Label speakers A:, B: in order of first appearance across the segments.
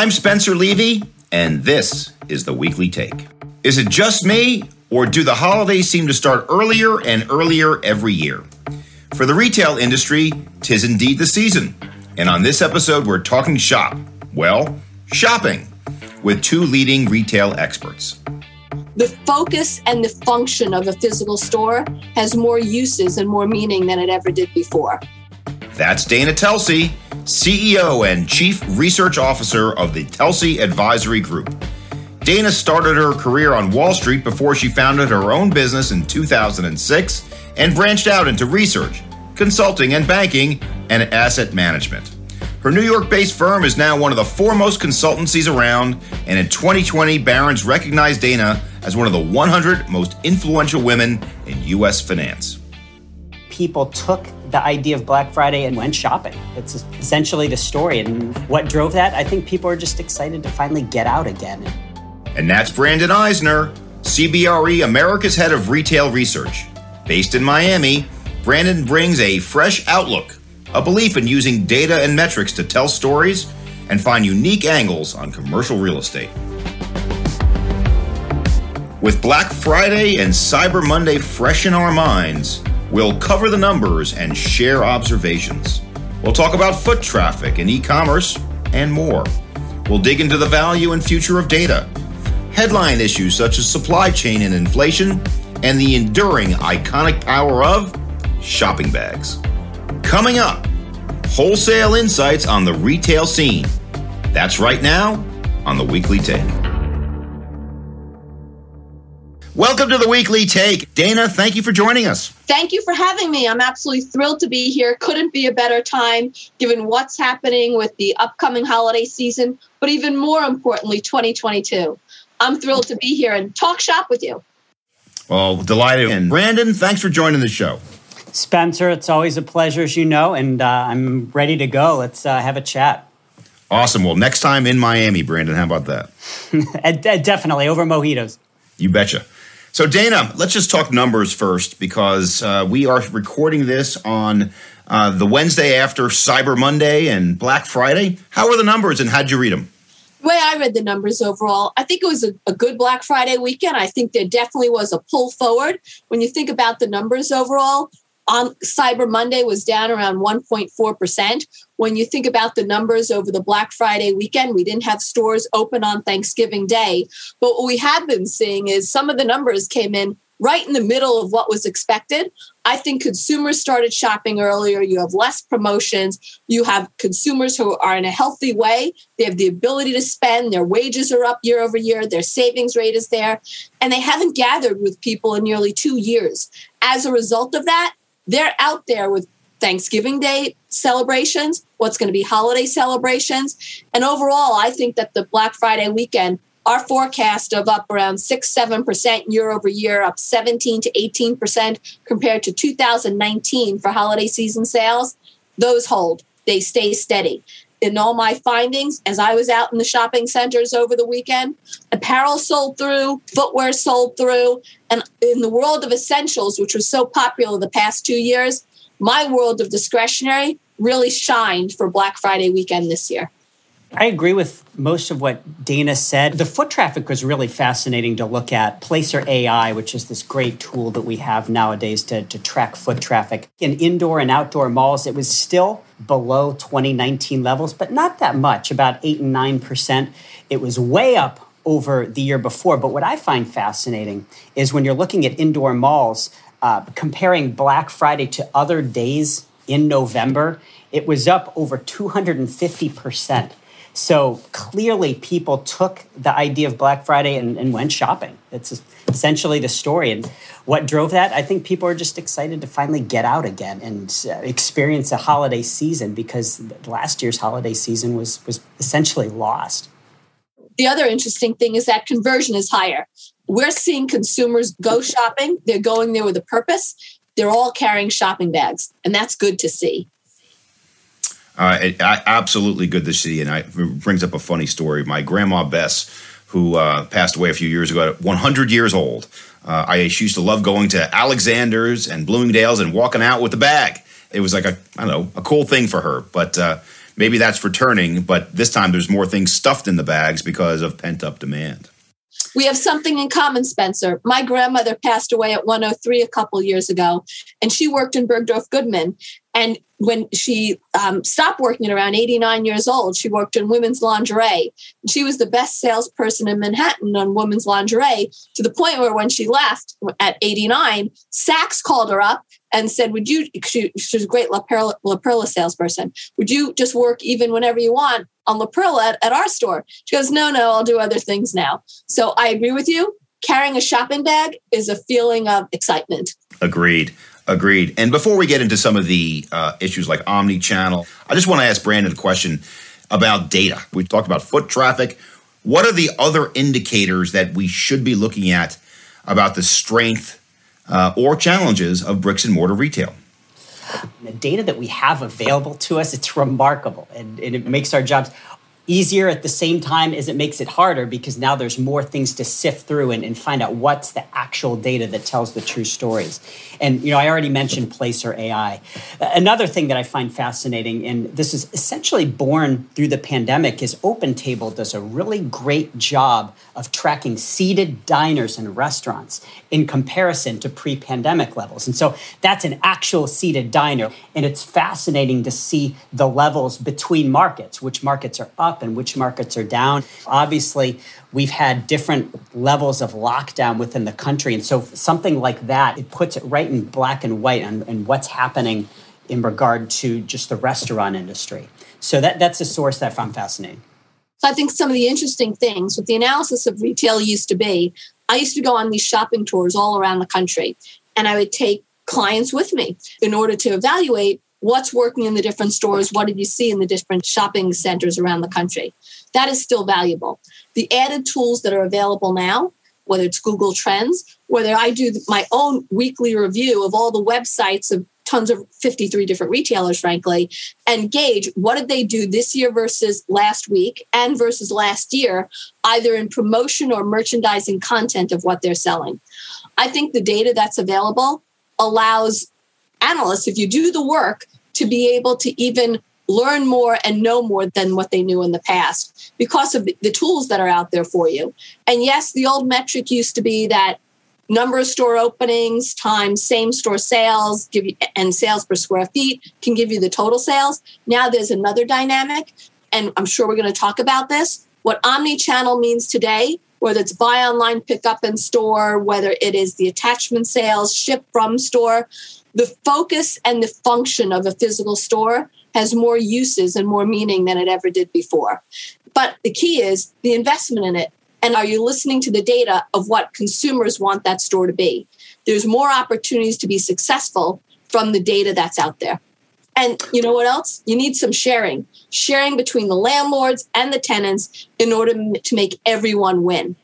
A: I'm Spencer Levy, and this is the Weekly Take. Is it just me, or do the holidays seem to start earlier and earlier every year? For the retail industry, tis indeed the season. And on this episode, we're talking shop. Well, shopping with two leading retail experts.
B: The focus and the function of a physical store has more uses and more meaning than it ever did before.
A: That's Dana Telsey, CEO and Chief Research Officer of the Telsey Advisory Group. Dana started her career on Wall Street before she founded her own business in 2006 and branched out into research, consulting, and banking and asset management. Her New York based firm is now one of the foremost consultancies around, and in 2020, Barron's recognized Dana as one of the 100 most influential women in U.S. finance.
C: People took the idea of Black Friday and went shopping. It's essentially the story. And what drove that? I think people are just excited to finally get out again.
A: And that's Brandon Isner, CBRE America's head of retail research. Based in Miami, Brandon brings a fresh outlook, a belief in using data and metrics to tell stories and find unique angles on commercial real estate. With Black Friday and Cyber Monday fresh in our minds, we'll cover the numbers and share observations. We'll talk about foot traffic and e commerce and more. We'll dig into the value and future of data, headline issues such as supply chain and inflation, and the enduring iconic power of shopping bags. Coming up, wholesale insights on the retail scene. That's right now on the Weekly Take. Welcome to the Weekly Take. Dana, thank you for joining us.
B: Thank you for having me. I'm absolutely thrilled to be here. Couldn't be a better time given what's happening with the upcoming holiday season, but even more importantly, 2022. I'm thrilled to be here and talk shop with you.
A: Well, delighted. And Brandon, thanks for joining the show.
C: Spencer, it's always a pleasure, as you know, and uh, I'm ready to go. Let's uh, have a chat.
A: Awesome. Well, next time in Miami, Brandon, how about that?
C: Definitely over mojitos.
A: You betcha. So, Dana, let's just talk numbers first because uh, we are recording this on uh, the Wednesday after Cyber Monday and Black Friday. How are the numbers and how'd you read them?
B: The way I read the numbers overall, I think it was a, a, good Black Friday weekend. I think there definitely was a pull forward. When you think about the numbers overall, on Cyber Monday was down around 1.4%. When you think about the numbers over the Black Friday weekend, we didn't have stores open on Thanksgiving Day. But what we have been seeing is some of the numbers came in right in the middle of what was expected. I think consumers started shopping earlier. You have less promotions. You have consumers who are in a healthy way. They have the ability to spend. Their wages are up year over year. Their savings rate is there. And they haven't gathered with people in nearly two years. As a result of that, they're out there with Thanksgiving Day celebrations, what's going to be holiday celebrations. And overall, I think that the Black Friday weekend, our forecast of up around 6 7% year over year, up 17 to 18% compared to 2019 for holiday season sales, those hold. They stay steady. In all my findings, as I was out in the shopping centers over the weekend, apparel sold through, footwear sold through, and in the world of essentials, which was so popular the past two years, my world of discretionary really shined for Black Friday weekend this year.
C: I agree with most of what Dana said. The foot traffic was really fascinating to look at. Placer AI, which is this great tool that we have nowadays to, to track foot traffic. In indoor and outdoor malls, it was still below 2019 levels, but not that much, about 8 and 9%. It was way up over the year before. But what I find fascinating is when you're looking at indoor malls, uh, comparing Black Friday to other days in November, it was up over 250%. So clearly, people took the idea of Black Friday and, and, went shopping. It's essentially the story. And what drove that? I think people are just excited to finally get out again and uh, experience a holiday season because last year's holiday season was, was essentially lost.
B: The other interesting thing is that conversion is higher. We're seeing consumers go shopping, they're going there with a purpose. They're all carrying shopping bags, and that's good to see.
A: Uh, it, I, absolutely good to see, and I, it brings up a funny story. My grandma Bess, who uh, passed away a few years ago, at 100 years old, uh, I used to love going to Alexander's and Bloomingdale's and walking out with the bag. It was like a I don't know a cool thing for her. But uh, maybe that's returning, but this time there's more things stuffed in the bags because of pent up demand.
B: We have something in common, Spencer. My grandmother passed away at 103 a couple years ago, and she worked in Bergdorf Goodman. And when she um, stopped working at around 89 years old, she worked in women's lingerie. She was the best salesperson in Manhattan on women's lingerie to the point where when she left at 89, Saks called her up and said, Would you, she, a great La Perla, La Perla salesperson, would you just work even whenever you want on La Perla at, at our store? She goes, No, no, I'll do other things now. So I agree with you. Carrying a shopping bag is a feeling of excitement.
A: Agreed. Agreed. And before we get into some of the uh, issues like omni-channel, I just want to ask Brandon a question about data. We talked about foot traffic. What are the other indicators that we should be looking at about the strength uh, or challenges of bricks and mortar retail?
C: The data that we have available to us, it's remarkable and, and it makes our jobs easier at the same time as it makes it harder because now there's more things to sift through and, and, find out what's the actual data that tells the true stories. And you know, I already mentioned Placer AI. Another thing that I find fascinating, and this is essentially born through the pandemic, is OpenTable does a really great job of tracking seated diners and restaurants in comparison to pre-pandemic levels. And so that's an actual seated diner. And it's fascinating to see the levels between markets, which markets are up and which markets are down. Obviously, we've had different levels of lockdown within the country. And so something like that, it puts it right in black and white and, what's happening in regard to just the restaurant industry. So that, that's a source that I found fascinating.
B: So I think some of the interesting things with the analysis of retail used to be, I used to go on these shopping tours all around the country and I would take clients with me in order to evaluate what's working in the different stores, what did you see in the different shopping centers around the country. That is still valuable. The added tools that are available now, whether it's Google Trends, whether I do my own weekly review of all the websites of tons of 53 different retailers, frankly, and gauge what did they do this year versus last week and versus last year, either in promotion or merchandising content of what they're selling. I think the data that's available allows analysts, if you do the work, to be able to even learn more and know more than what they knew in the past because of the tools that are out there for you. And yes, the old metric used to be that number of store openings times same store sales give you, and sales per square feet can give you the total sales. Now there's another dynamic, and I'm sure we're going to talk about this. What omni-channel means today, whether it's buy online, pick up in store, whether it is the attachment sales, ship from store, the focus and the function of a physical store has more uses and more meaning than it ever did before. But the key is the investment in it. And are you listening to the data of what consumers want that store to be? There's more opportunities to be successful from the data that's out there. And you know what else? You need some sharing, sharing between the landlords and the tenants in order to make everyone win.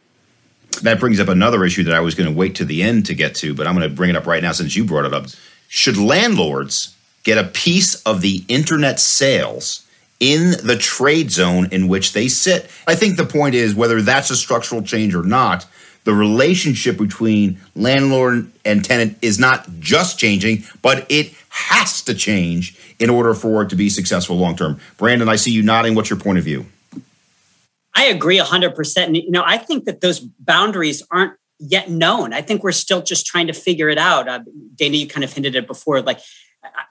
A: That brings up another issue that I was going to wait to the end to get to, but I'm going to bring it up right now since you brought it up. Should landlords get a piece of the internet sales in the trade zone in which they sit. I think the point is whether that's a structural change or not, the relationship between landlord and tenant is not just changing, but it has to change in order for it to be successful long term. Brandon, I see you nodding. What's your point of view?
C: I agree 100%. You know, I think that those boundaries aren't yet known. I think we're still just trying to figure it out. Uh, Dana, you kind of hinted it before. Like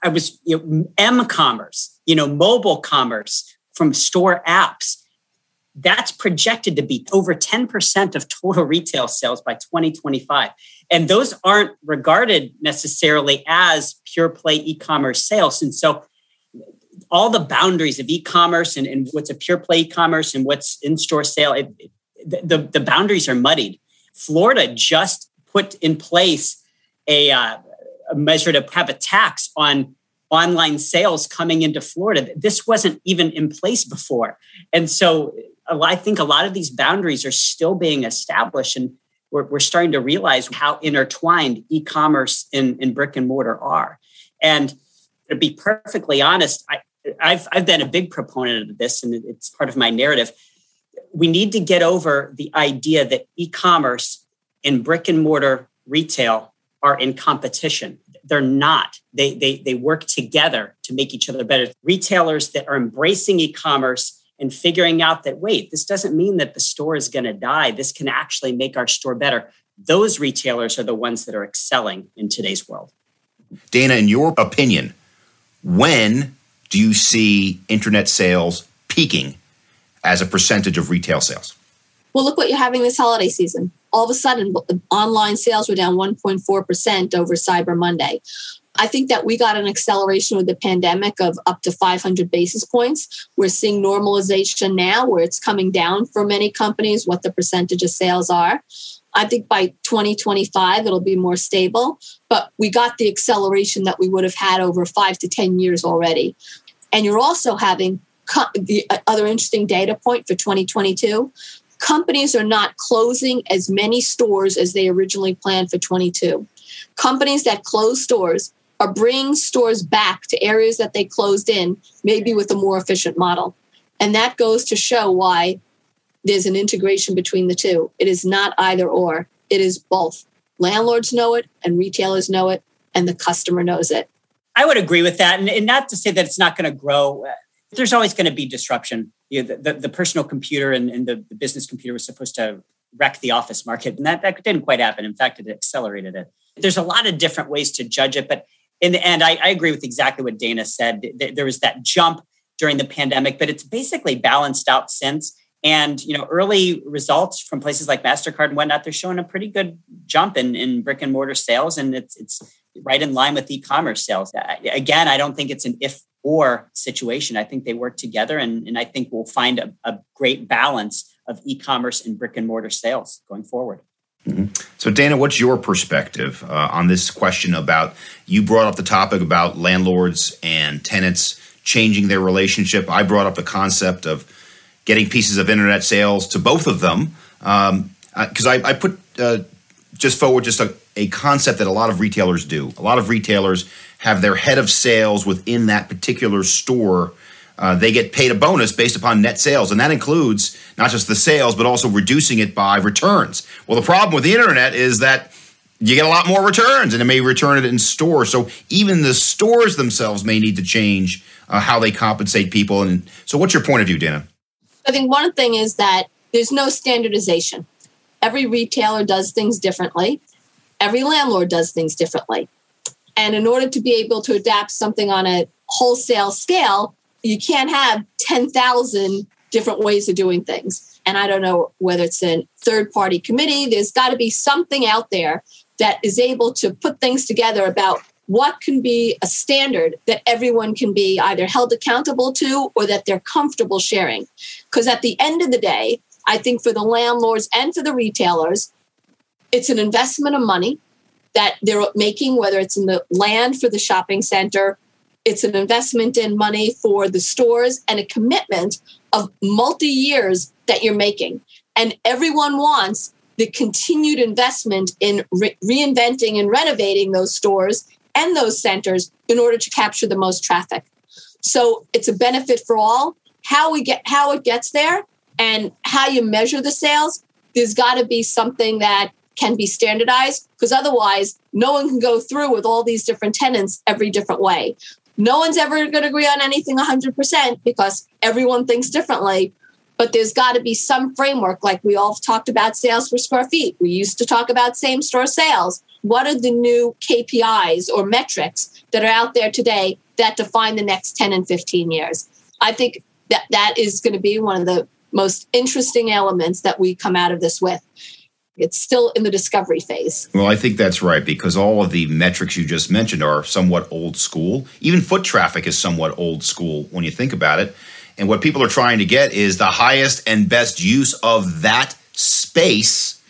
C: I was, you know, M commerce, you know, mobile commerce from store apps. That's projected to be over 10% of total retail sales by 2025. And those aren't regarded necessarily as pure play e commerce sales. And so all the boundaries of e-commerce and, and what's a pure play e-commerce and what's in-store sale, it, it, the, the boundaries are muddied. Florida just put in place a, uh, a measure to have a tax on online sales coming into Florida. This wasn't even in place before. And so I think a lot of these boundaries are still being established and we're, we're starting to realize how intertwined e-commerce and, and brick and mortar are. And to be perfectly honest, I, I've, I've been a big proponent of this and it's part of my narrative we need to get over the idea that e-commerce and brick and mortar retail are in competition. they're not. They, they, they work together to make each other better. Retailers that are embracing e commerce and figuring out that, wait, this doesn't mean that the store is going to die. This can actually make our store better. Those retailers are the ones that are excelling in today's world.
A: Dana, in your opinion, when do you see internet sales peaking as a percentage of retail sales?
B: Well, look what you're having this holiday season. All of a sudden, online sales were down 1.4% over Cyber Monday. I think that we got an acceleration with the pandemic of up to 500 basis points. We're seeing normalization now where it's coming down for many companies, what the percentage of sales are. I think by 2025, it'll be more stable, but we got the acceleration that we would have had over five to 10 years already. And you're also having co- the uh, other interesting data point for 2022 companies are not closing as many stores as they originally planned for 22 companies that close stores are bringing stores back to areas that they closed in, maybe with a more efficient model. And that goes to show why there's an integration between the two. It is not either or, it is both. Landlords know it, and retailers know it, and the customer knows it.
C: I would agree with that. And, and not to say that it's not going to grow. There's always going to be disruption. You know, the, the, the, personal computer and, and the, the business computer was supposed to wreck the office market. And that, that didn't quite happen. In fact, it accelerated it. There's a lot of different ways to judge it, but in the end, I, I agree with exactly what Dana said. There was that jump during the pandemic, but it's basically balanced out since. And you know, early results from places like Mastercard and whatnot, they're showing a pretty good jump in, in brick and mortar sales, and it's it's right in line with e-commerce sales. Again, I don't think it's an if or situation. I think they work together, and, and I think we'll find a, a great balance of e-commerce and brick and mortar sales going forward.
A: Mm-hmm. So, Dana, what's your perspective uh, on this question about you brought up the topic about landlords and tenants changing their relationship? I brought up the concept of getting pieces of internet sales to both of them because um, I, I, put uh, just forward just a, a concept that a lot of retailers do. A lot of retailers have their head of sales within that particular store uh, they get paid a bonus based upon net sales, and that includes not just the sales, but also reducing it by returns. Well, the problem with the internet is that you get a lot more returns, and it may return it in store. So even the stores themselves may need to change uh, how they compensate people. And so, what's your point of view, Dana?
B: I think one thing is that there's no standardization. Every retailer does things differently. Every landlord does things differently. And in order to be able to adapt something on a wholesale scale, you can't have 10,000 different ways of doing things. And I don't know whether it's a third party committee, there's got to be something out there that is able to put things together about what can be a standard that everyone can be either held accountable to or that they're comfortable sharing. Because at the end of the day, I think for the landlords and for the retailers, it's an investment of money that they're making, whether it's in the land for the shopping center it's an investment in money for the stores and a commitment of multi years that you're making. And everyone wants the continued investment in re- reinventing and renovating those stores and those centers in order to capture the most traffic. So it's a benefit for all. How we get how it gets there and how you measure the sales, there's got to be something that can be standardized because otherwise no one can go through with all these different tenants every different way. No one's ever going to agree on anything 100% because everyone thinks differently. But there's got to be some framework, like we all talked about sales per square feet. We used to talk about same store sales. What are the new KPIs or metrics that are out there today that define the next 10 and 15 years? I think that that is going to be one of the most interesting elements that we come out of this with. It's still in the discovery phase.
A: Well, I think that's right because all of the metrics you just mentioned are somewhat old school. Even foot traffic is somewhat old school when you think about it. And what people are trying to get is the highest and best use of that space.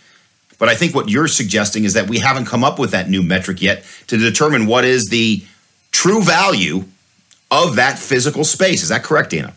A: But I think what you're suggesting is that we haven't come up with that new metric yet to determine what is the true value of that physical space. Is that correct, Dana?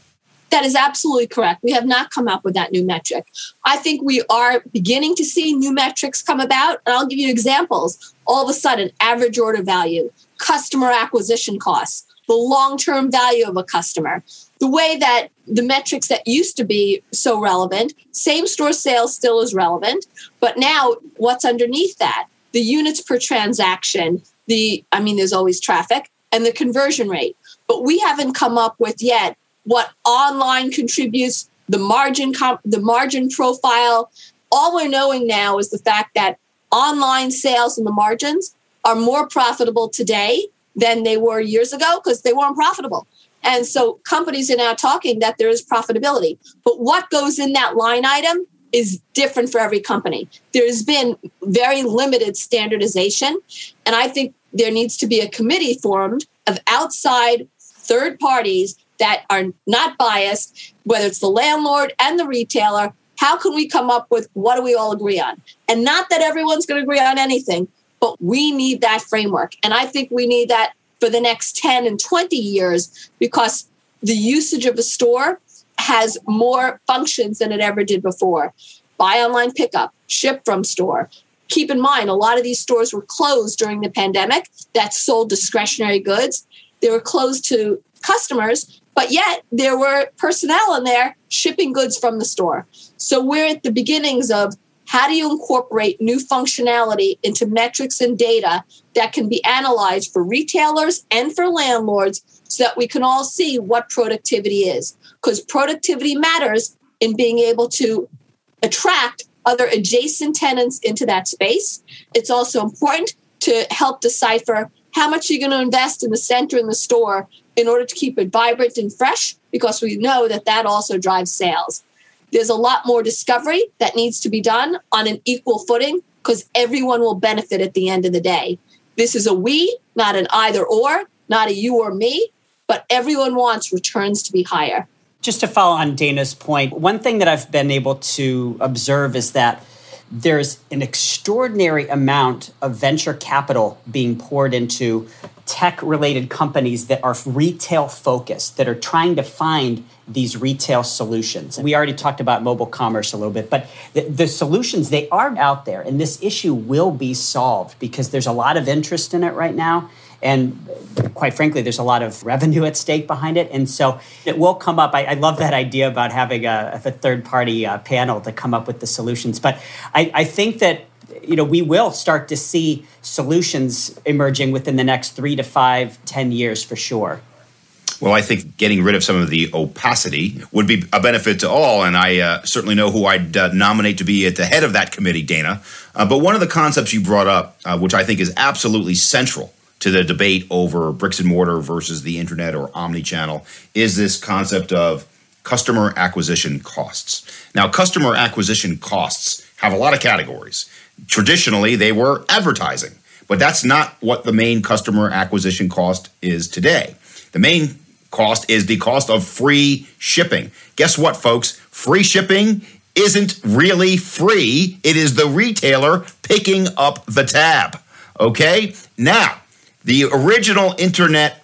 B: That is absolutely correct. We have not come up with that new metric. I think we are beginning to see new metrics come about. And I'll give you examples. All of a sudden, average order value, customer acquisition costs, the long term value of a customer, the way that the metrics that used to be so relevant, same store sales still is relevant. But now, what's underneath that? The units per transaction, the, I mean, there's always traffic and the conversion rate. But we haven't come up with yet what online contributes, the margin, comp, the margin profile. All we're knowing now is the fact that online sales and the margins are more profitable today than they were years ago because they weren't profitable. And so companies are now talking that there is profitability. But what goes in that line item is different for every company. There's been very limited standardization. And I think there needs to be a committee formed of outside third parties that are not biased, whether it's the landlord and the retailer. How can we come up with what do we all agree on? And not that everyone's going to agree on anything, but we need that framework. And I think we need that for the next 10 and 20 years because the usage of a store has more functions than it ever did before. Buy online pickup, ship from store. Keep in mind, a lot of these stores were closed during the pandemic that sold discretionary goods. They were closed to customers, but yet there were personnel in there shipping goods from the store. So we're at the beginnings of how do you incorporate new functionality into metrics and data that can be analyzed for retailers and for landlords so that we can all see what productivity is? Because productivity matters in being able to attract other adjacent tenants into that space. It's also important to help decipher how much you're going to invest in the center in the store in order to keep it vibrant and fresh because we know that that also drives sales. There's a lot more discovery that needs to be done on an equal footing because everyone will benefit at the end of the day. This is a we, not an either or, not a you or me, but everyone wants returns to be higher.
C: Just to follow on Dana's point, one thing that I've been able to observe is that there's an extraordinary amount of venture capital being poured into tech related companies that are retail focused, that are trying to find these retail solutions. We already talked about mobile commerce a little bit, but the, the, solutions, they are out there, and this issue will be solved because there's a lot of interest in it right now. And quite frankly, there's a lot of revenue at stake behind it. And so it will come up. I, I love that idea about having a, a third party uh, panel to come up with the solutions. But I, I think that you know we will start to see solutions emerging within the next three to five, ten years for sure.
A: Well, I think getting rid of some of the opacity would be a benefit to all, and I uh, certainly know who I'd uh, nominate to be at the head of that committee, Dana. Uh, but one of the concepts you brought up, uh, which I think is absolutely central to the debate over bricks and mortar versus the internet or omni-channel, is this concept of customer acquisition costs. Now, customer acquisition costs have a lot of categories. Traditionally, they were advertising, but that's not what the main customer acquisition cost is today. The main cost is the cost of free shipping. Guess what, folks? Free shipping isn't really free. It is the retailer picking up the tab. Okay? Now, the original internet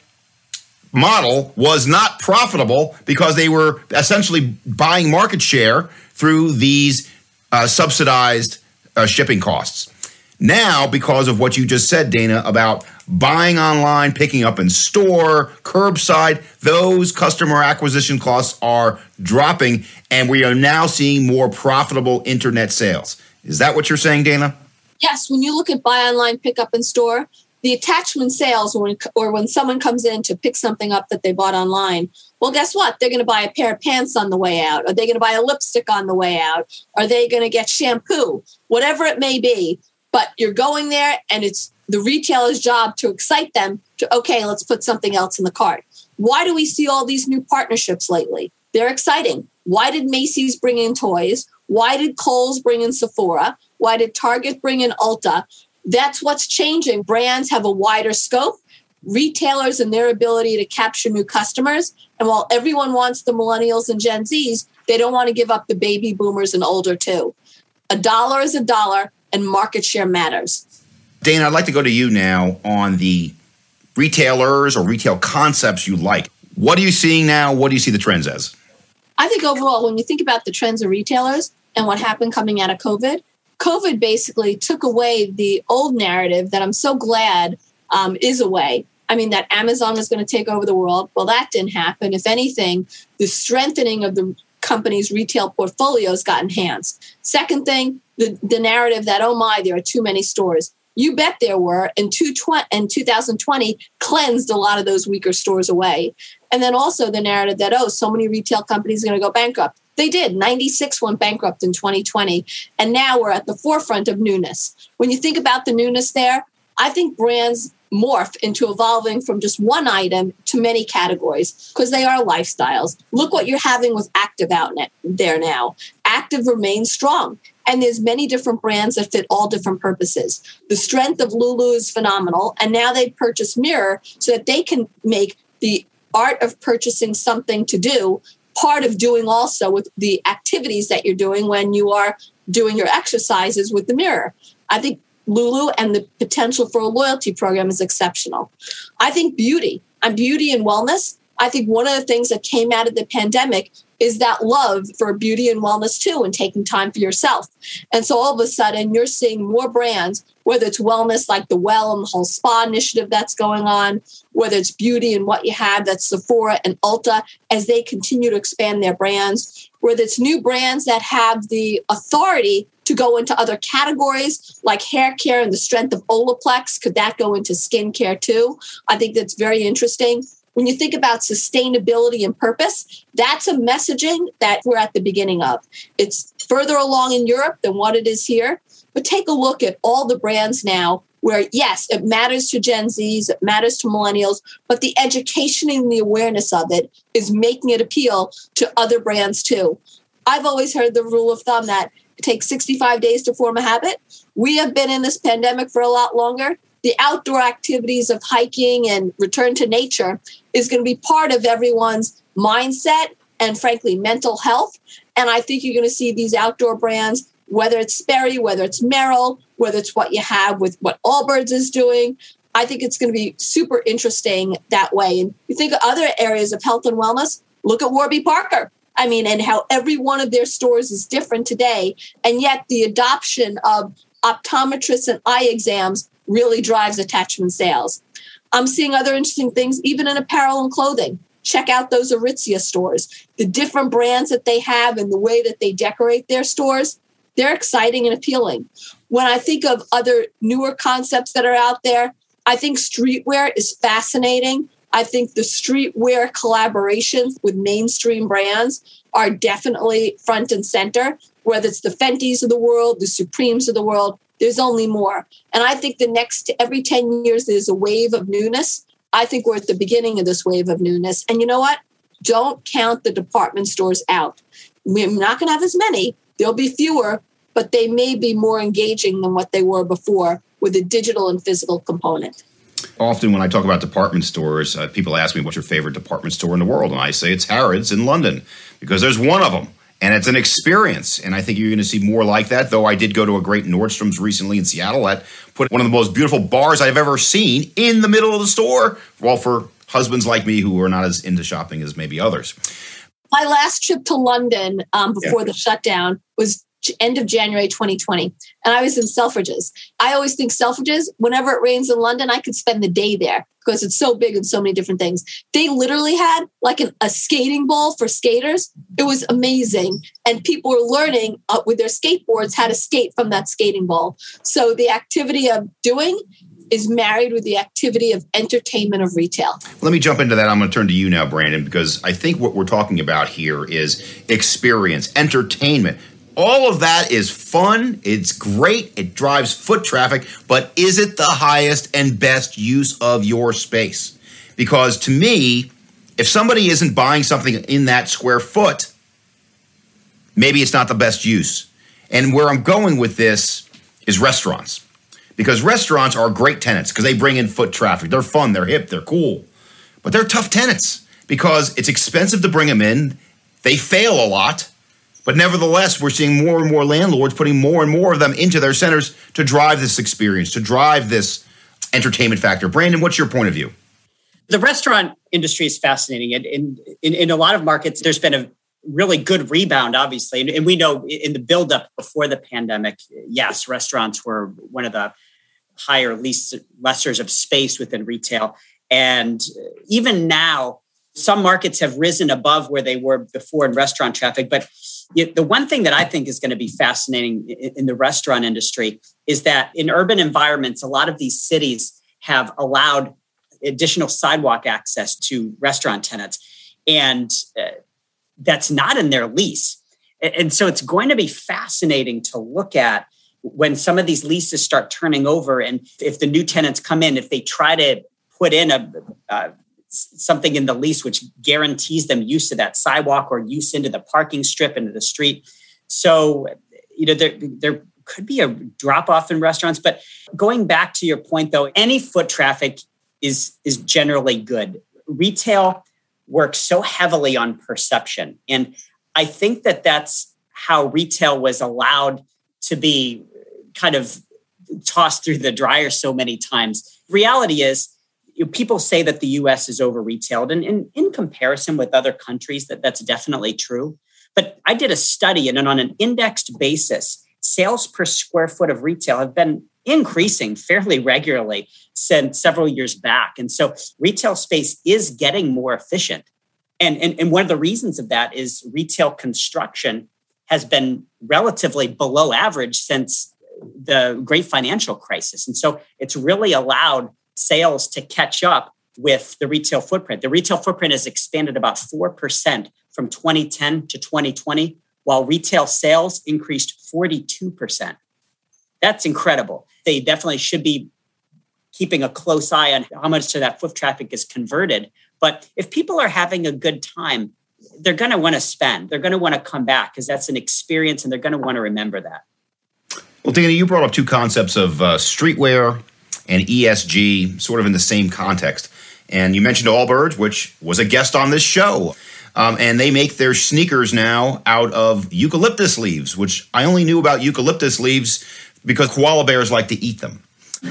A: model was not profitable because they were essentially buying market share through these uh, subsidized uh, shipping costs. Now, because of what you just said, Dana, about buying online, picking up in store, curbside, those customer acquisition costs are dropping, and we are now seeing more profitable internet sales. Is that what you're saying, Dana?
B: Yes. When you look at buy online, pick up in store, the attachment sales, when, or when someone comes in to pick something up that they bought online, well, guess what? They're going to buy a pair of pants on the way out. Are they going to buy a lipstick on the way out? Are they going to get shampoo? Whatever it may be. But you're going there and it's the retailer's job to excite them to, okay, let's put something else in the cart. Why do we see all these new partnerships lately? They're exciting. Why did Macy's bring in toys? Why did Kohl's bring in Sephora? Why did Target bring in Ulta? That's what's changing. Brands have a wider scope, retailers and their ability to capture new customers. And while everyone wants the millennials and Gen Zs, they don't want to give up the baby boomers and older too. A dollar is a dollar, and market share matters.
A: Dana, I'd like to go to you now on the retailers or retail concepts you like. What are you seeing now? What do you see the trends as?
B: I think overall, when you think about the trends of retailers and what happened coming out of COVID, COVID basically took away the old narrative that I'm so glad um, is away. I mean, that Amazon was going to take over the world. Well, that didn't happen. If anything, the strengthening of the company's retail portfolios got enhanced. Second thing, the, the narrative that, oh my, there are too many stores You bet there were. And, and 2020 cleansed a lot of those weaker stores away. And then also the narrative that, oh, so many retail companies are going to go bankrupt. They did. 96 went bankrupt in 2020. And now we're at the forefront of newness. When you think about the newness there, I think brands morph into evolving from just one item to many categories because they are lifestyles. Look what you're having with Active out there now. Active remains strong. And there's many different brands that fit all different purposes. The strength of Lulu is phenomenal. And now they purchase Mirror so that they can make the art of purchasing something to do part of doing also with the activities that you're doing when you are doing your exercises with the mirror. I think Lulu and the potential for a loyalty program is exceptional. I think beauty and beauty and wellness. I think one of the things that came out of the pandemic is that love for beauty and wellness too, and taking time for yourself. And so all of a sudden, you're seeing more brands, whether it's wellness like the Well and the whole spa initiative that's going on, whether it's beauty and what you have, that's Sephora and Ulta, as they continue to expand their brands, whether it's new brands that have the authority to go into other categories like hair care and the strength of Olaplex. Could that go into skincare too? I think that's very interesting. When you think about sustainability and purpose, that's a messaging that we're at the beginning of. It's further along in Europe than what it is here. But take a look at all the brands now where, yes, it matters to Gen Zs, it matters to millennials, but the education and the awareness of it is making it appeal to other brands too. I've always heard the rule of thumb that it takes 65 days to form a habit. We have been in this pandemic for a lot longer. The outdoor activities of hiking and return to nature is going to be part of everyone's mindset and, frankly, mental health. And I think you're going to see these outdoor brands, whether it's Sperry, whether it's Merrell, whether it's what you have with what Allbirds is doing. I think it's going to be super interesting that way. And you think of other areas of health and wellness, look at Warby Parker. I mean, and how every one of their stores is different today. And yet the adoption of optometrists and eye exams really drives attachment sales. I'm seeing other interesting things, even in apparel and clothing. Check out those Aritzia stores. The different brands that they have and the way that they decorate their stores, they're exciting and appealing. When I think of other newer concepts that are out there, I think streetwear is fascinating. I think the streetwear collaborations with mainstream brands are definitely front and center, whether it's the Fenties of the world, the Supremes of the world, there's only more. And I think the next, every 10 years, there's a wave of newness. I think we're at the beginning of this wave of newness. And you know what? Don't count the department stores out. We're not going to have as many, there'll be fewer, but they may be more engaging than what they were before with a digital and physical component
A: often when I talk about department stores, uh, people ask me what's your favorite department store in the world, and I say it's Harrods in London because there's one of them. And it's an experience. And I think you're going to see more like that. Though I did go to a great Nordstrom's recently in Seattle that put one of the most beautiful bars I've ever seen in the middle of the store. Well, for husbands like me who are not as into shopping as maybe others.
B: My last trip to London um, before yeah. the shutdown was end of January 2020. And I was in Selfridges. I always think Selfridges, whenever it rains in London, I could spend the day there because it's so big and so many different things. They literally had like an, a skating ball for skaters. It was amazing. And people were learning uh, with their skateboards how to skate from that skating ball. So the activity of doing is married with the activity of entertainment of retail.
A: Let me jump into that. I'm going to turn to you now, Brandon, because I think what we're talking about here is experience, entertainment all of that is fun. It's great. It drives foot traffic, but is it the highest and best use of your space? Because to me, if somebody isn't buying something in that square foot, maybe it's not the best use. And where I'm going with this is restaurants. Because restaurants are great tenants because they bring in foot traffic. They're fun, they're hip, they're cool. But they're tough tenants because it's expensive to bring them in. They fail a lot but nevertheless, we're seeing more and more landlords putting more and more of them into their centers to drive this experience, to drive this entertainment factor. Brandon, what's your point of view?
C: The restaurant industry is fascinating. And in, in, in a lot of markets, there's been a really good rebound, obviously. And, and we know in the buildup before the pandemic, yes, restaurants were one of the higher least lessers of space within retail. And even now, some markets have risen above where they were before in restaurant traffic, but the one thing that I think is going to be fascinating in the restaurant industry is that in urban environments, a lot of these cities have allowed additional sidewalk access to restaurant tenants. And uh, that's not in their lease. And so it's going to be fascinating to look at when some of these leases start turning over and if the new tenants come in, if they try to put in a, uh, something in the lease which guarantees them use to that sidewalk or use into the parking strip into the street. So, you know, there, there could be a drop off in restaurants. But going back to your point, though, any foot traffic is is generally good. Retail works so heavily on perception, and I think that that's how retail was allowed to be kind of tossed through the dryer so many times. Reality is you know, people say that the US is over retailed, and in, in comparison with other countries, that that's definitely true. But I did a study, and on an indexed basis, sales per square foot of retail have been increasing fairly regularly since several years back. And so retail space is getting more efficient. And, and, and one of the reasons of that is retail construction has been relatively below average since the great financial crisis. And so it's really allowed sales to catch up with the retail footprint. The retail footprint has expanded about 4% from 2010 to 2020, while retail sales increased 42%. That's incredible. They definitely should be keeping a close eye on how much of that foot traffic is converted. But if people are having a good time, they're going to want to spend. They're going to want to come back because that's an experience and they're going to want to remember that.
A: Well, Dana, you brought up two concepts of uh, streetwear and ESG, sort of in the same context. And you mentioned Allbirds, which was a guest on this show. Um, and they make their sneakers now out of eucalyptus leaves, which I only knew about eucalyptus leaves because koala bears like to eat them.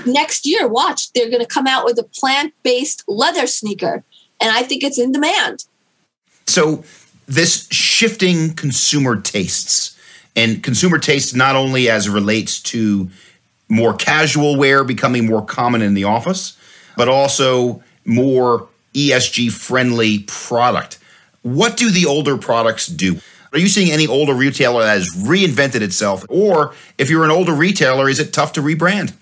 B: Next year, watch, they're going to come out with a plant based leather sneaker. And I think it's in demand.
A: So, this shifting consumer tastes and consumer tastes not only as it relates to more casual wear becoming more common in the office, but also more ESG friendly product. What do the older products do? Are you seeing any older retailer that has reinvented itself? Or if you're an older retailer, is it tough to rebrand?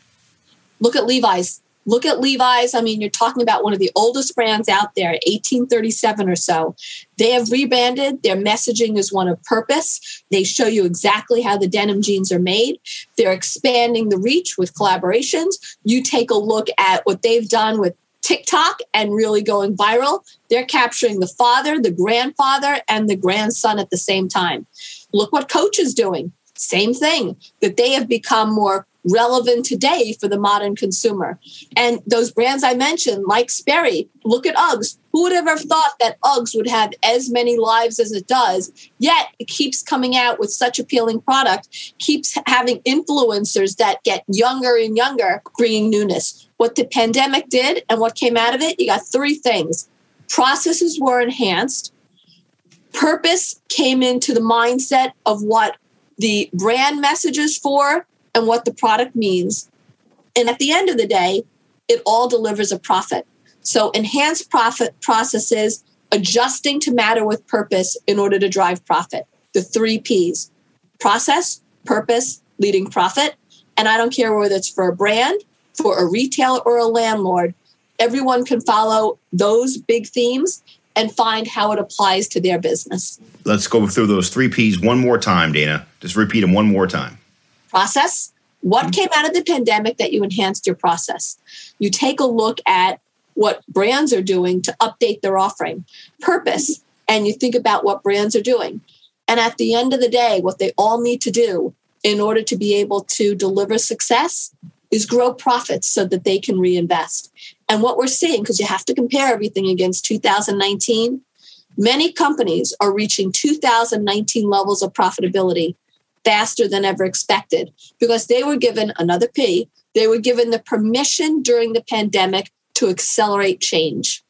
B: Look at Levi's. Look at Levi's. I mean, you're talking about one of the oldest brands out there, 1837 or so. They have rebranded. Their messaging is one of purpose. They show you exactly how the denim jeans are made. They're expanding the reach with collaborations. You take a look at what they've done with TikTok and really going viral. They're capturing the father, the grandfather, and the grandson at the same time. Look what Coach is doing. Same thing, that they have become more relevant today for the modern consumer. And those brands I mentioned, like Sperry, look at Uggs. Who would ever thought that Uggs would have as many lives as it does? Yet it keeps coming out with such appealing product, keeps having influencers that get younger and younger, bringing newness. What the pandemic did and what came out of it, you got three things. Processes were enhanced. Purpose came into the mindset of what the brand messages for and what the product means. And at the end of the day, it all delivers a profit. So enhanced profit processes, adjusting to matter with purpose in order to drive profit. The three P's process, purpose, leading profit. And I don't care whether it's for a brand, for a retailer, or a landlord, everyone can follow those big themes and find how it applies to their business.
A: Let's go through those three P's one more time, Dana. Just repeat them one more time
B: process. What mm-hmm. came out of the pandemic that you enhanced your process? You take a look at what brands are doing to update their offering, purpose, and you think about what brands are doing. And at the end of the day, what they all need to do in order to be able to deliver success is grow profits so that they can reinvest. And what we're seeing, because you have to compare everything against 2019, many companies are reaching 2019 levels of profitability faster than ever expected because they were given another P. They were given the permission during the pandemic to accelerate change.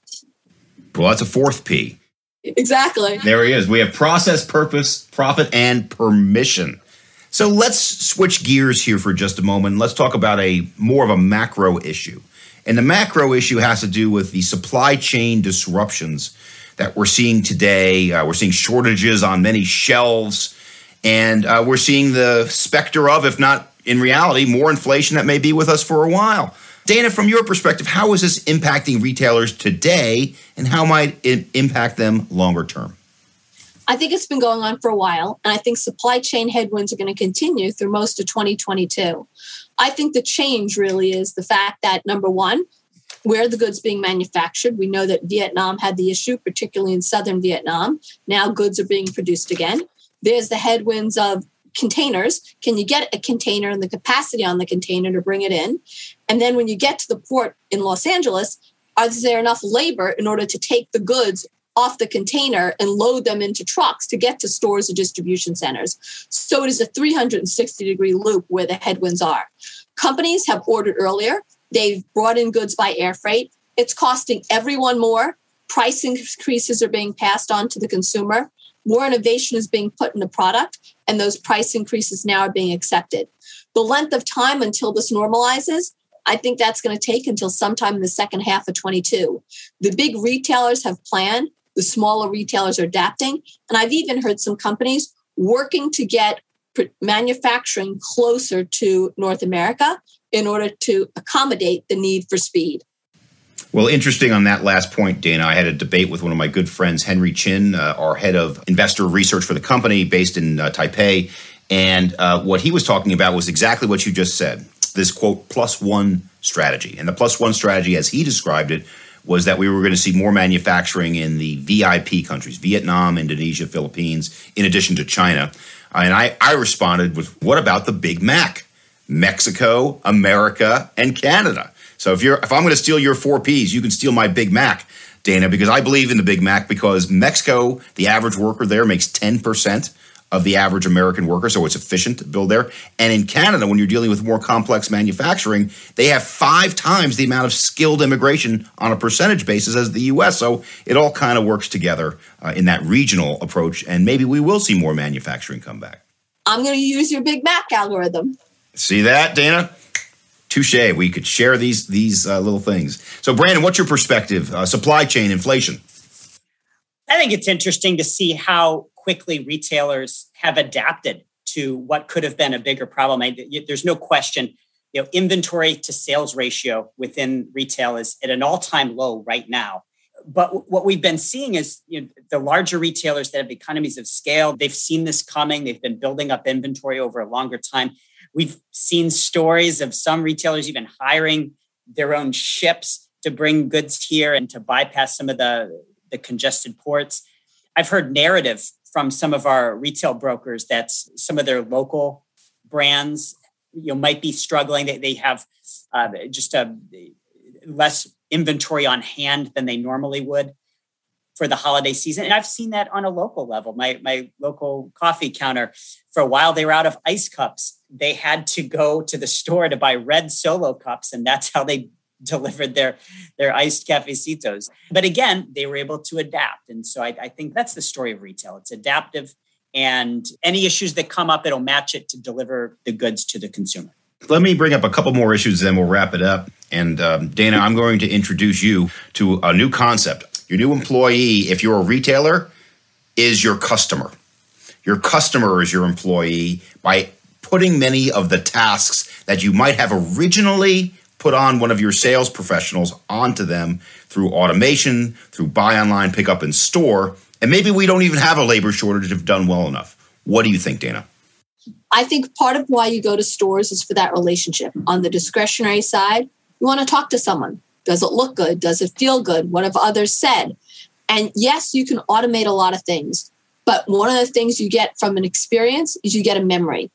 A: Well, that's a fourth P.
B: Exactly.
A: There he is. We have process, purpose, profit, and permission. So let's switch gears here for just a moment. Let's talk about a more of a macro issue. And the macro issue has to do with the supply chain disruptions that we're seeing today. Uh, we're seeing shortages on many shelves And uh, we're seeing the specter of, if not in reality, more inflation that may be with us for a while. Dana, from your perspective, how is this impacting retailers today and how might it impact them longer term?
B: I think it's been going on for a while, and I think supply chain headwinds are going to continue through most of 2022. I think the change really is the fact that number one, where the goods being manufactured. We know that Vietnam had the issue, particularly in southern Vietnam. Now goods are being produced again. There's the headwinds of containers. Can you get a container and the capacity on the container to bring it in? And then when you get to the port in Los Angeles, is there enough labor in order to take the goods off the container and load them into trucks to get to stores or distribution centers? So it is a 360 degree loop where the headwinds are. Companies have ordered earlier. They've brought in goods by air freight. It's costing everyone more. Price increases are being passed on to the consumer. More innovation is being put in the product, and those price increases now are being accepted. The length of time until this normalizes, I think that's going to take until sometime in the second half of 22. The big retailers have planned, the smaller retailers are adapting, and I've even heard some companies working to get manufacturing closer to North America in order to accommodate the need for speed.
A: Well, interesting on that last point, Dana. I had a debate with one of my good friends, Henry Chin, uh, our head of investor research for the company based in uh, Taipei. And uh, what he was talking about was exactly what you just said this quote, plus one strategy. And the plus one strategy, as he described it, was that we were going to see more manufacturing in the VIP countries Vietnam, Indonesia, Philippines, in addition to China. And I, I responded with, what about the Big Mac? Mexico, America, and Canada. So if you're if I'm going to steal your four P's, you can steal my Big Mac, Dana, because I believe in the Big Mac because Mexico, the average worker there makes 10% of the average American worker, so it's efficient to build there. And in Canada, when you're dealing with more complex manufacturing, they have five times the amount of skilled immigration on a percentage basis as the US. So it all kind of works together uh, in that regional approach, and maybe we will see more manufacturing come back.
B: I'm going to use your Big Mac algorithm.
A: See that, Dana? Touche. We could share these these uh, little things. So, Brandon, what's your perspective? Uh, supply chain inflation.
C: I think it's interesting to see how quickly retailers have adapted to what could have been a bigger problem. I, there's no question. You know, inventory to sales ratio within retail is at an all-time low right now. But what we've been seeing is you know, the larger retailers that have economies of scale, they've seen this coming. They've been building up inventory over a longer time. We've seen stories of some retailers even hiring their own ships to bring goods here and to bypass some of the, the congested ports. I've heard narrative from some of our retail brokers that some of their local brands you know might be struggling they, they have uh, just a less inventory on hand than they normally would for the holiday season. And I've seen that on a local level. My my local coffee counter, for a while they were out of ice cups. They had to go to the store to buy red solo cups, and that's how they delivered their their iced cafecitos. But again, they were able to adapt. And so I, I think that's the story of retail. It's adaptive and any issues that come up, it'll match it to deliver the goods to the consumer.
A: Let me bring up a couple more issues, then we'll wrap it up. And um, Dana, I'm going to introduce you to a new concept your new employee, if you're a retailer, is your customer. Your customer is your employee by putting many of the tasks that you might have originally put on one of your sales professionals onto them through automation, through buy online, pick up in store. And maybe we don't even have a labor shortage if done well enough. What do you think, Dana?
B: I think part of why you go to stores is for that relationship. On the discretionary side, you want to talk to someone. Does it look good? Does it feel good? What have others said? And yes, you can automate a lot of things, but one of the things you get from an experience is you get a memory.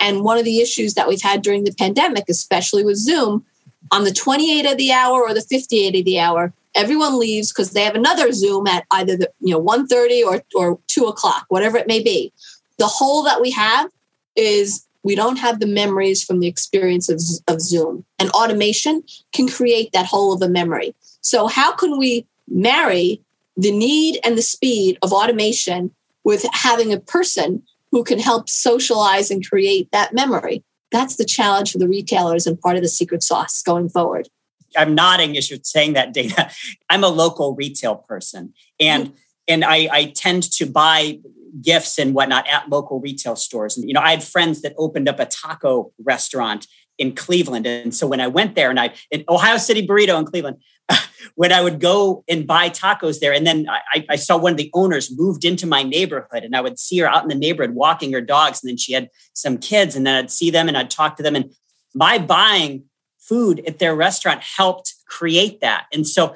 B: And one of the issues that we've had during the pandemic, especially with Zoom, on the 28 of the hour or the 58 of the hour, everyone leaves because they have another Zoom at either the you know 1:30 or or 2 o'clock, whatever it may be. The hole that we have is we don't have the memories from the experience of, of Zoom. And automation can create that hole of a memory. So, how can we marry the need and the speed of automation with having a person who can help socialize and create that memory? That's the challenge for the retailers and part of the secret sauce going forward.
C: I'm nodding as you're saying that, Dana. I'm a local retail person, and mm-hmm. and I, I tend to buy gifts and whatnot at local retail stores. And, you know, I had friends that opened up a taco restaurant in Cleveland. And so when I went there and I, in Ohio City Burrito in Cleveland, when I would go and buy tacos there, and then I, I, saw one of the owners moved into my neighborhood, and I would see her out in the neighborhood walking her dogs, and then she had some kids, and then I'd see them and I'd talk to them, and my buying food at their restaurant helped create that. And so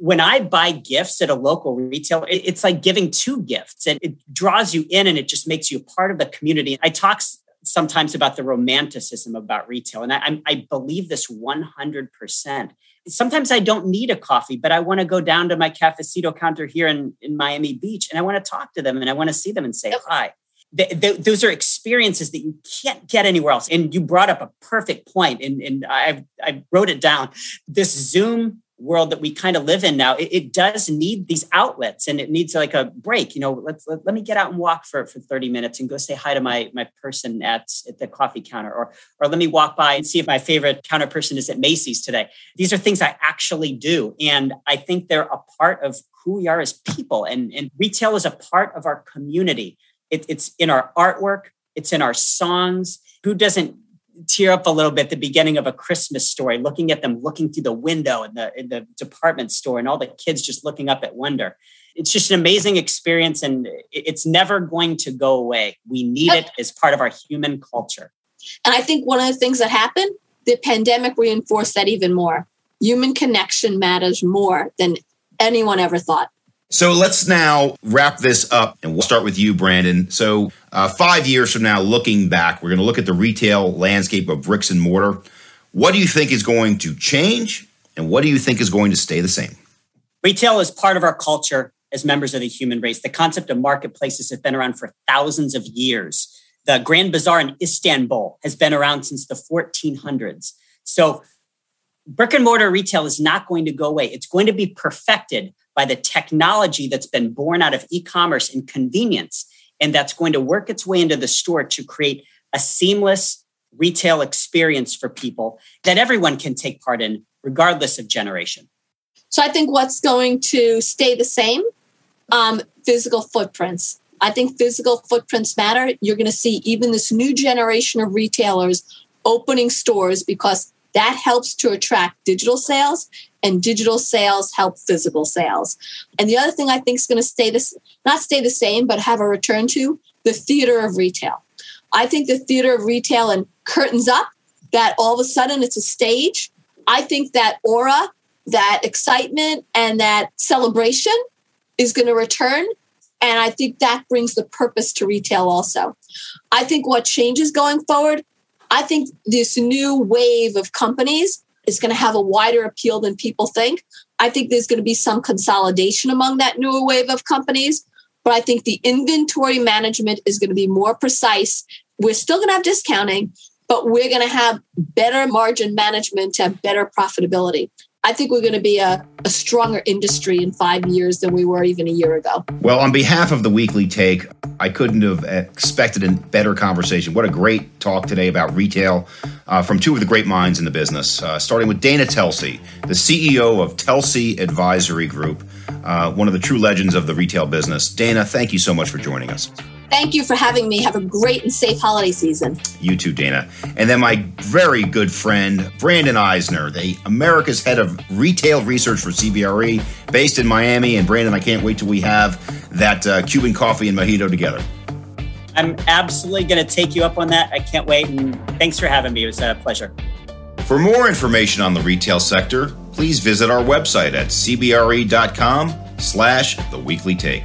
C: when I buy gifts at a local retailer, it's like giving two gifts, and it draws you in, and it just makes you a part of the community. I talk sometimes about the romanticism about retail, and I, I believe this one hundred percent sometimes I don't need a coffee, but I want to go down to my cafecito counter here in, in Miami Beach and I want to talk to them and I want to see them and say hi. those are experiences that you can't get anywhere else. And you brought up a perfect point, and, and I, I wrote it down. This Zoom world that we kind of live in now, it, it, does need these outlets and it needs like a break. You know, let's let, let, me get out and walk for, for 30 minutes and go say hi to my my person at, at the coffee counter or or let me walk by and see if my favorite counter person is at Macy's today. These are things I actually do. And I think they're a part of who we are as people. And, and retail is a part of our community. It, it's in our artwork, it's in our songs. Who doesn't tear up a little bit the beginning of a Christmas story, looking at them looking through the window in the in the department store and all the kids just looking up at wonder. It's just an amazing experience and it's never going to go away. We need it as part of our human culture.
B: And I think one of the things that happened, the pandemic reinforced that even more. Human connection matters more than anyone ever thought.
A: So let's now wrap this up and we'll start with you, Brandon. So, uh, five years from now, looking back, we're going to look at the retail landscape of bricks and mortar. What do you think is going to change and what do you think is going to stay the same?
C: Retail is part of our culture as members of the human race. The concept of marketplaces has been around for thousands of years. The Grand Bazaar in Istanbul has been around since the 1400s. So, brick and mortar retail is not going to go away. It's going to be perfected by the technology that's been born out of e-commerce and convenience and that's going to work its way into the store to create a seamless retail experience for people that everyone can take part in regardless of generation.
B: So i think what's going to stay the same um, physical footprints. I think physical footprints matter. You're going to see even this new generation of retailers opening stores because that helps to attract digital sales and digital sales help physical sales. And the other thing I think is going to stay this not stay the same, but have a return to the theater of retail. I think the theater of retail and curtains up that all of a sudden it's a stage. I think that aura, that excitement, and that celebration is going to return. And I think that brings the purpose to retail also. I think what changes going forward, I think this new wave of companies is going to have a wider appeal than people think. I think there's going to be some consolidation among that newer wave of companies, but I think the inventory management is going to be more precise. We're still going to have discounting, but we're going to have better margin management to have better profitability. I think we're going to be a, a, stronger industry in five years than we were even a year ago.
A: Well, on behalf of the weekly take, I couldn't have expected a better conversation. What a great talk today about retail uh, from two of the great minds in the business, uh, starting with Dana Telsey, the CEO of Telsey Advisory Group, uh, one of the true legends of the retail business. Dana, thank you so much for joining us.
B: Thank you for having me. Have a great and safe holiday season.
A: You too, Dana. And then my very good friend, Brandon Isner, the America's head of retail research for CBRE, based in Miami. And Brandon, I can't wait till we have that uh, Cuban coffee and mojito together.
C: I'm absolutely going to take you up on that. I can't wait. And thanks for having me. It was a pleasure.
A: For more information on the retail sector, please visit our website at cbre.com slash the weekly take.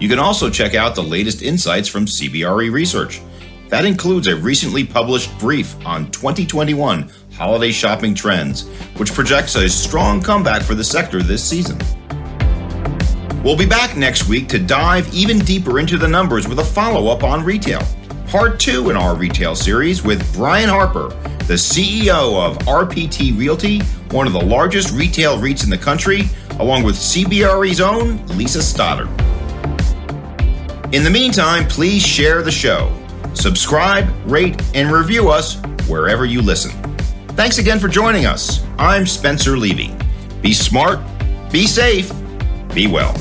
A: You can also check out the latest insights from CBRE Research. That includes a recently published brief on 2021 holiday shopping trends, which projects a strong comeback for the sector this season. We'll be back next week to dive even deeper into the numbers with a follow up on retail. Part two in our retail series with Brian Harper, the CEO of RPT Realty, one of the largest retail REITs in the country, along with CBRE's own Lisa Stoddard. In the meantime, please share the show. Subscribe, rate, and review us wherever you listen. Thanks again for joining us. I'm Spencer Levy. Be smart, be safe, be well.